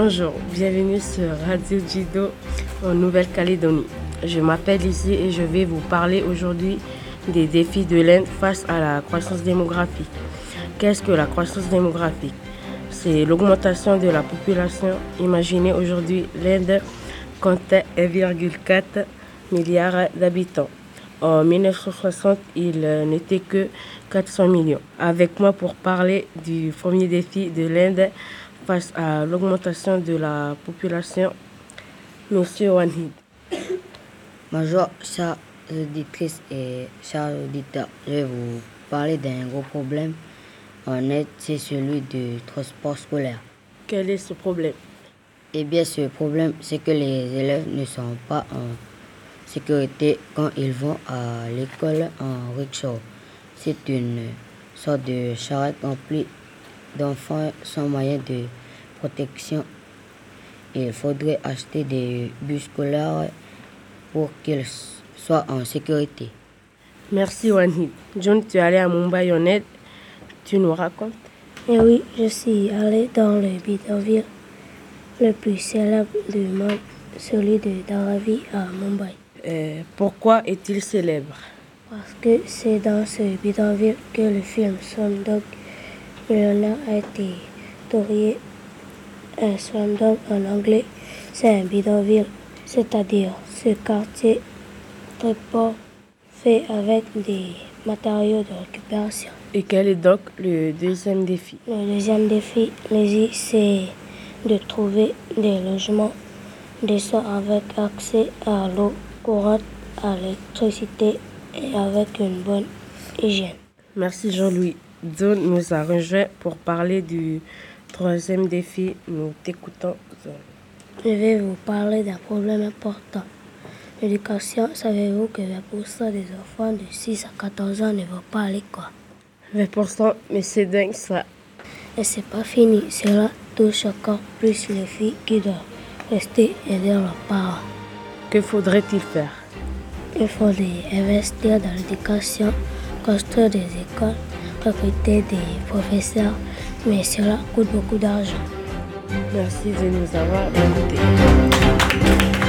Bonjour, bienvenue sur Radio Jido en Nouvelle-Calédonie. Je m'appelle Lizzie et je vais vous parler aujourd'hui des défis de l'Inde face à la croissance démographique. Qu'est-ce que la croissance démographique? C'est l'augmentation de la population. Imaginez aujourd'hui l'Inde comptait 1,4 milliard d'habitants. En 1960, il n'était que 400 millions. Avec moi pour parler du premier défi de l'Inde face à l'augmentation de la population, Monsieur Wanhid. Bonjour, chers auditrices et chers auditeurs. Je vais vous parler d'un gros problème en aide, c'est celui du transport scolaire. Quel est ce problème? Eh bien, ce problème, c'est que les élèves ne sont pas en sécurité quand ils vont à l'école en rickshaw. C'est une sorte de charrette remplie d'enfants sans moyen de protection. Il faudrait acheter des bus scolaires pour qu'ils soient en sécurité. Merci Wanhid. John, tu es allé à Mumbai en aide. Tu nous racontes Eh oui, je suis allé dans le bidonville le plus célèbre du monde, celui de Dharavi à Mumbai. Euh, pourquoi est-il célèbre? Parce que c'est dans ce bidonville que le film Slumdog Millionnaire a été tourné. Un Slumdog en anglais, c'est un bidonville, c'est-à-dire ce quartier très pauvre fait avec des matériaux de récupération. Et quel est donc le deuxième défi? Le deuxième défi, les c'est de trouver des logements décents avec accès à l'eau courante, à l'électricité et avec une bonne hygiène. Merci Jean-Louis. Don nous a rejoint pour parler du troisième défi. Nous t'écoutons. Je vais vous parler d'un problème important. L'éducation, savez-vous que 20% des enfants de 6 à 14 ans ne vont pas à l'école? 20%, mais c'est dingue ça. Et c'est pas fini, cela touche encore plus les filles qui doivent rester aider leurs parents. Que faudrait-il faire? Il faudrait investir dans l'éducation, construire des écoles, recruter des professeurs, mais cela coûte beaucoup d'argent. Merci de nous avoir écoutés.